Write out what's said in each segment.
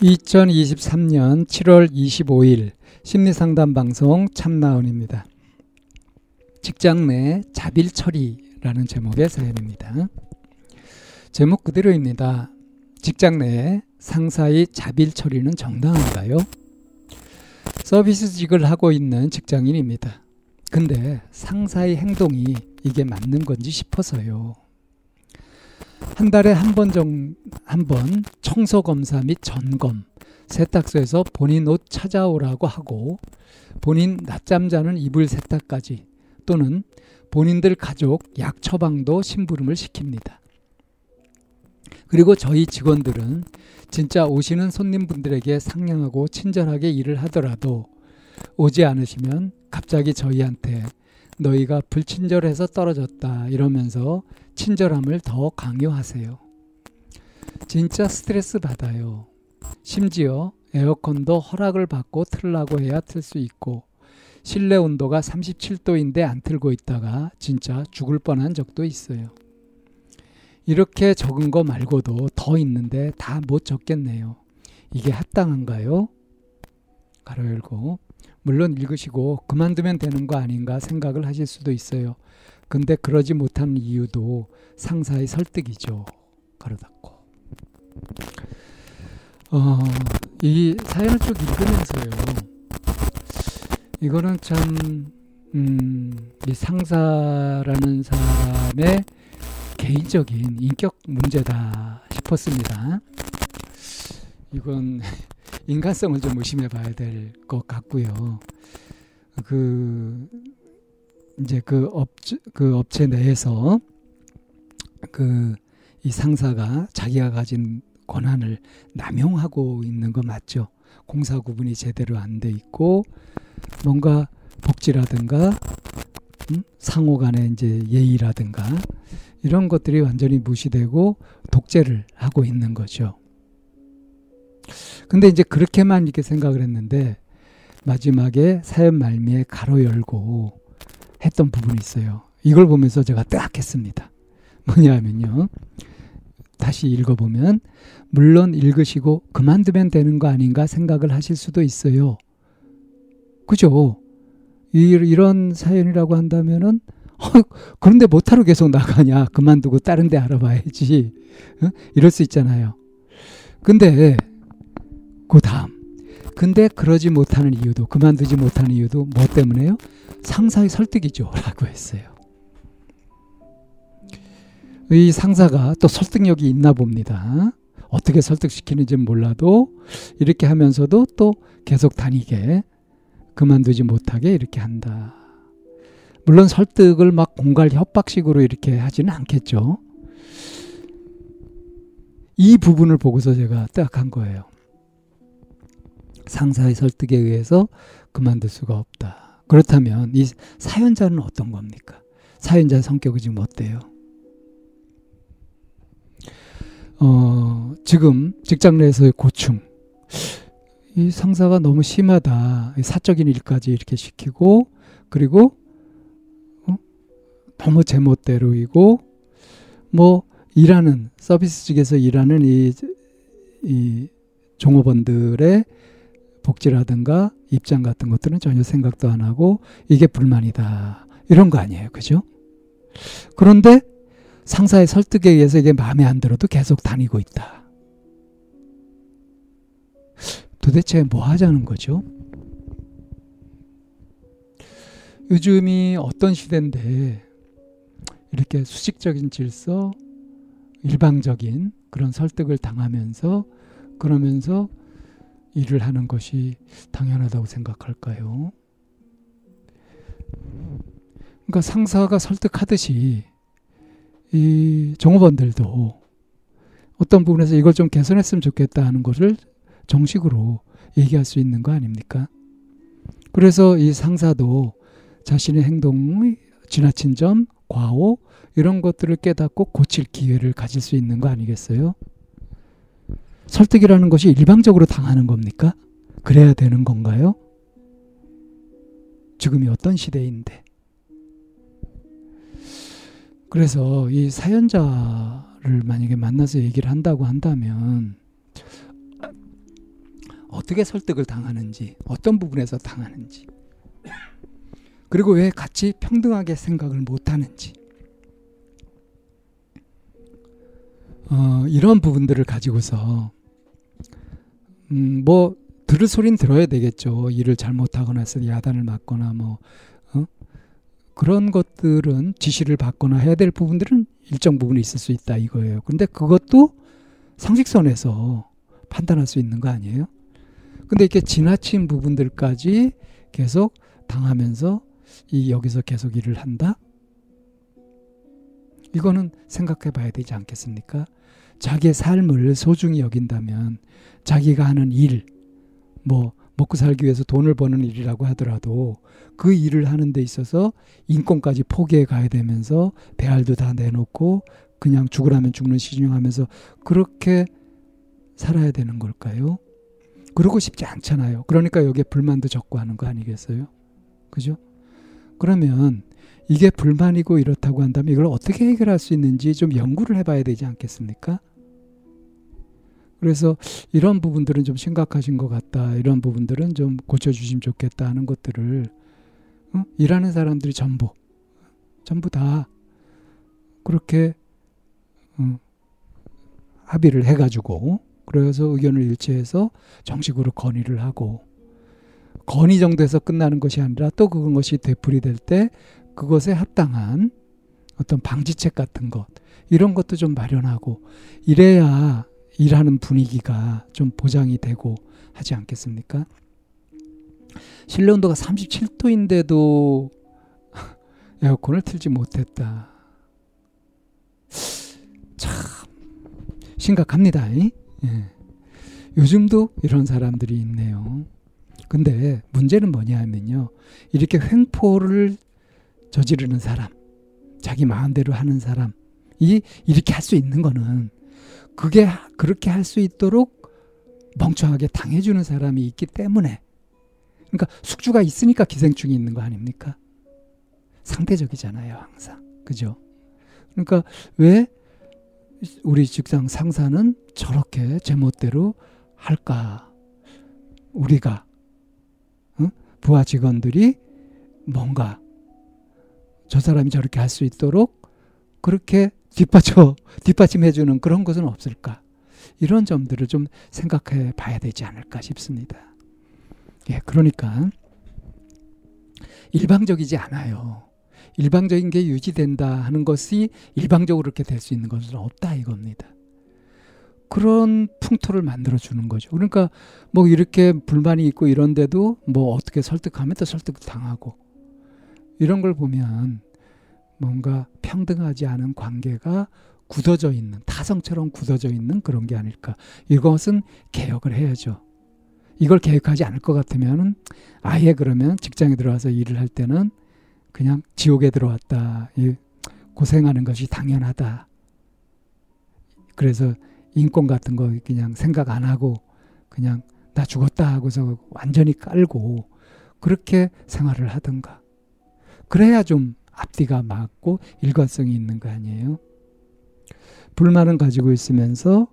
2023년 7월 25일 심리상담 방송 참나원입니다. 직장 내 자빌 처리라는 제목의 사연입니다. 제목 그대로입니다. 직장 내 상사의 자빌 처리는 정당한가요? 서비스직을 하고 있는 직장인입니다. 근데 상사의 행동이 이게 맞는 건지 싶어서요. 한 달에 한 번 정, 한 번 청소 검사 및 점검, 세탁소에서 본인 옷 찾아오라고 하고 본인 낮잠 자는 이불 세탁까지 또는 본인들 가족 약 처방도 심부름을 시킵니다. 그리고 저희 직원들은 진짜 오시는 손님분들에게 상냥하고 친절하게 일을 하더라도 오지 않으시면 갑자기 저희한테 너희가 불친절해서 떨어졌다 이러면서 친절함을 더 강요하세요. 진짜 스트레스 받아요. 심지어 에어컨도 허락을 받고 틀라고 해야 틀 수 있고 실내 온도가 37도인데 안 틀고 있다가 진짜 죽을 뻔한 적도 있어요. 이렇게 적은 거 말고도 더 있는데 다 못 적겠네요. 이게 합당한가요? 가로 열고 물론 읽으시고 그만두면 되는 거 아닌가 생각을 하실 수도 있어요. 근데 그러지 못하는 이유도 상사의 설득이죠. 가로 닫고. 어, 이 사연을 쭉 읽으면서요. 이거는 참, 음, 이 상사라는 사람의 개인적인 인격 문제다 싶었습니다. 이건 인간성을 좀 의심해 봐야 될 것 같고요. 그 이제 그 업체 그 업체 내에서 그 이 상사가 자기가 가진 권한을 남용하고 있는 거 맞죠? 공사 구분이 제대로 안 돼 있고 뭔가 복지라든가 음? 상호 간의 이제 예의라든가 이런 것들이 완전히 무시되고 독재를 하고 있는 거죠. 근데 이제 그렇게만 이렇게 생각을 했는데 마지막에 사연 말미에 가로 열고 했던 부분이 있어요. 이걸 보면서 제가 딱 했습니다. 뭐냐면요. 다시 읽어보면 물론 읽으시고 그만두면 되는 거 아닌가 생각을 하실 수도 있어요. 그죠? 이, 런 사연이라고 한다면은 어, 그런데 못하러 계속 나가냐 그만두고 다른 데 알아봐야지 어? 이럴 수 있잖아요. 근데 그 다음. 근데 그러지 못하는 이유도, 그만두지 못하는 이유도 뭐 때문에요? 상사의 설득이죠. 라고 했어요. 이 상사가 또 설득력이 있나 봅니다. 어떻게 설득시키는지 몰라도 이렇게 하면서도 또 계속 다니게 그만두지 못하게 이렇게 한다. 물론 설득을 막 공갈 협박식으로 이렇게 하지는 않겠죠. 이 부분을 보고서 제가 딱 한 거예요. 상사의 설득에 의해서 그만둘 수가 없다. 그렇다면 이 사연자는 어떤 겁니까? 사연자 성격이 지금 어때요? 어, 지금 직장 내에서의 고충. 이 상사가 너무 심하다. 사적인 일까지 이렇게 시키고, 그리고, 어? 너무 제멋대로이고, 뭐, 일하는, 서비스직에서 일하는 이, 이 종업원들의 복지라든가 입장 같은 것들은 전혀 생각도 안 하고 이게 불만이다. 이런 거 아니에요. 그죠? 그런데 상사의 설득에 의해서 이게 마음에 안 들어도 계속 다니고 있다. 도대체 뭐 하자는 거죠? 요즘이 어떤 시대인데 이렇게 수직적인 질서, 일방적인 그런 설득을 당하면서 그러면서 일을 하는 것이 당연하다고 생각할까요? 그러니까 상사가 설득하듯이 이 종업원들도 어떤 부분에서 이걸 좀 개선했으면 좋겠다 하는 것을 정식으로 얘기할 수 있는 거 아닙니까? 그래서 이 상사도 자신의 행동의 지나친 점, 과오 이런 것들을 깨닫고 고칠 기회를 가질 수 있는 거 아니겠어요? 설득이라는 것이 일방적으로 당하는 겁니까? 그래야 되는 건가요? 지금이 어떤 시대인데. 그래서 이 사연자를 만약에 만나서 얘기를 한다고 한다면 어떻게 설득을 당하는지, 어떤 부분에서 당하는지, 그리고 왜 같이 평등하게 생각을 못 하는지, 어, 이런 부분들을 가지고서, 음, 뭐, 들을 소린 들어야 되겠죠. 일을 잘못하거나 해서 야단을 맞거나 뭐, 어? 그런 것들은 지시를 받거나 해야 될 부분들은 일정 부분 있을 수 있다 이거예요. 근데 그것도 상식선에서 판단할 수 있는 거 아니에요? 근데 이렇게 지나친 부분들까지 계속 당하면서 이 여기서 계속 일을 한다? 이거는 생각해 봐야 되지 않겠습니까? 자기의 삶을 소중히 여긴다면 자기가 하는 일, 뭐 먹고 살기 위해서 돈을 버는 일이라고 하더라도 그 일을 하는 데 있어서 인권까지 포기해 가야 되면서 배알도 다 내놓고 그냥 죽으라면 죽는 시중하면서 그렇게 살아야 되는 걸까요? 그러고 싶지 않잖아요. 그러니까 여기에 불만도 적고 하는 거 아니겠어요? 그죠? 그러면 이게 불만이고 이렇다고 한다면 이걸 어떻게 해결할 수 있는지 좀 연구를 해봐야 되지 않겠습니까? 그래서 이런 부분들은 좀 심각하신 것 같다. 이런 부분들은 좀 고쳐주시면 좋겠다 하는 것들을 어? 일하는 사람들이 전부 전부 다 그렇게 어, 합의를 해가지고 그래서 의견을 일치해서 정식으로 건의를 하고 건의 정도에서 끝나는 것이 아니라 또 그것이 되풀이될 때 그것에 합당한 어떤 방지책 같은 것 이런 것도 좀 마련하고 이래야 일하는 분위기가 좀 보장이 되고 하지 않겠습니까? 실내 온도가 37도인데도 에어컨을 틀지 못했다. 참 심각합니다. 예. 요즘도 이런 사람들이 있네요. 근데 문제는 뭐냐 하면요. 이렇게 횡포를 저지르는 사람, 자기 마음대로 하는 사람, 이 이렇게 할 수 있는 거는 그게 그렇게 할 수 있도록 멍청하게 당해주는 사람이 있기 때문에 그러니까 숙주가 있으니까 기생충이 있는 거 아닙니까? 상대적이잖아요, 항상. 그죠? 그러니까 왜 우리 직장 상사는 저렇게 제멋대로 할까? 우리가 응? 부하 직원들이 뭔가 저 사람이 저렇게 할 수 있도록 그렇게 뒷받쳐 뒷받침해주는 그런 것은 없을까? 이런 점들을 좀 생각해 봐야 되지 않을까 싶습니다. 예, 그러니까 일방적이지 않아요. 일방적인 게 유지된다 하는 것이 일방적으로 그렇게 될 수 있는 것은 없다 이겁니다. 그런 풍토를 만들어 주는 거죠. 그러니까 뭐 이렇게 불만이 있고 이런데도 뭐 어떻게 설득하면 또 설득 당하고 이런 걸 보면 뭔가 평등하지 않은 관계가 굳어져 있는 타성처럼 굳어져 있는 그런 게 아닐까. 이것은 개혁을 해야죠. 이걸 개혁하지 않을 것 같으면은 아예 그러면 직장에 들어와서 일을 할 때는 그냥 지옥에 들어왔다. 고생하는 것이 당연하다. 그래서 인권 같은 거 그냥 생각 안 하고 그냥 나 죽었다 하고서 완전히 깔고 그렇게 생활을 하든가. 그래야 좀 앞뒤가 맞고 일관성이 있는 거 아니에요? 불만은 가지고 있으면서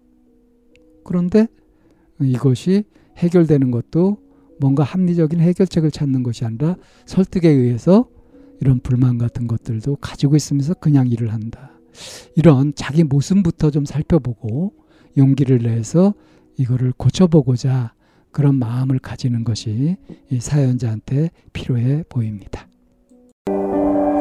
그런데 이것이 해결되는 것도 뭔가 합리적인 해결책을 찾는 것이 아니라 설득에 의해서 이런 불만 같은 것들도 가지고 있으면서 그냥 일을 한다. 이런 자기 모습부터 좀 살펴보고 용기를 내서 이거를 고쳐보고자 그런 마음을 가지는 것이 이 사연자한테 필요해 보입니다.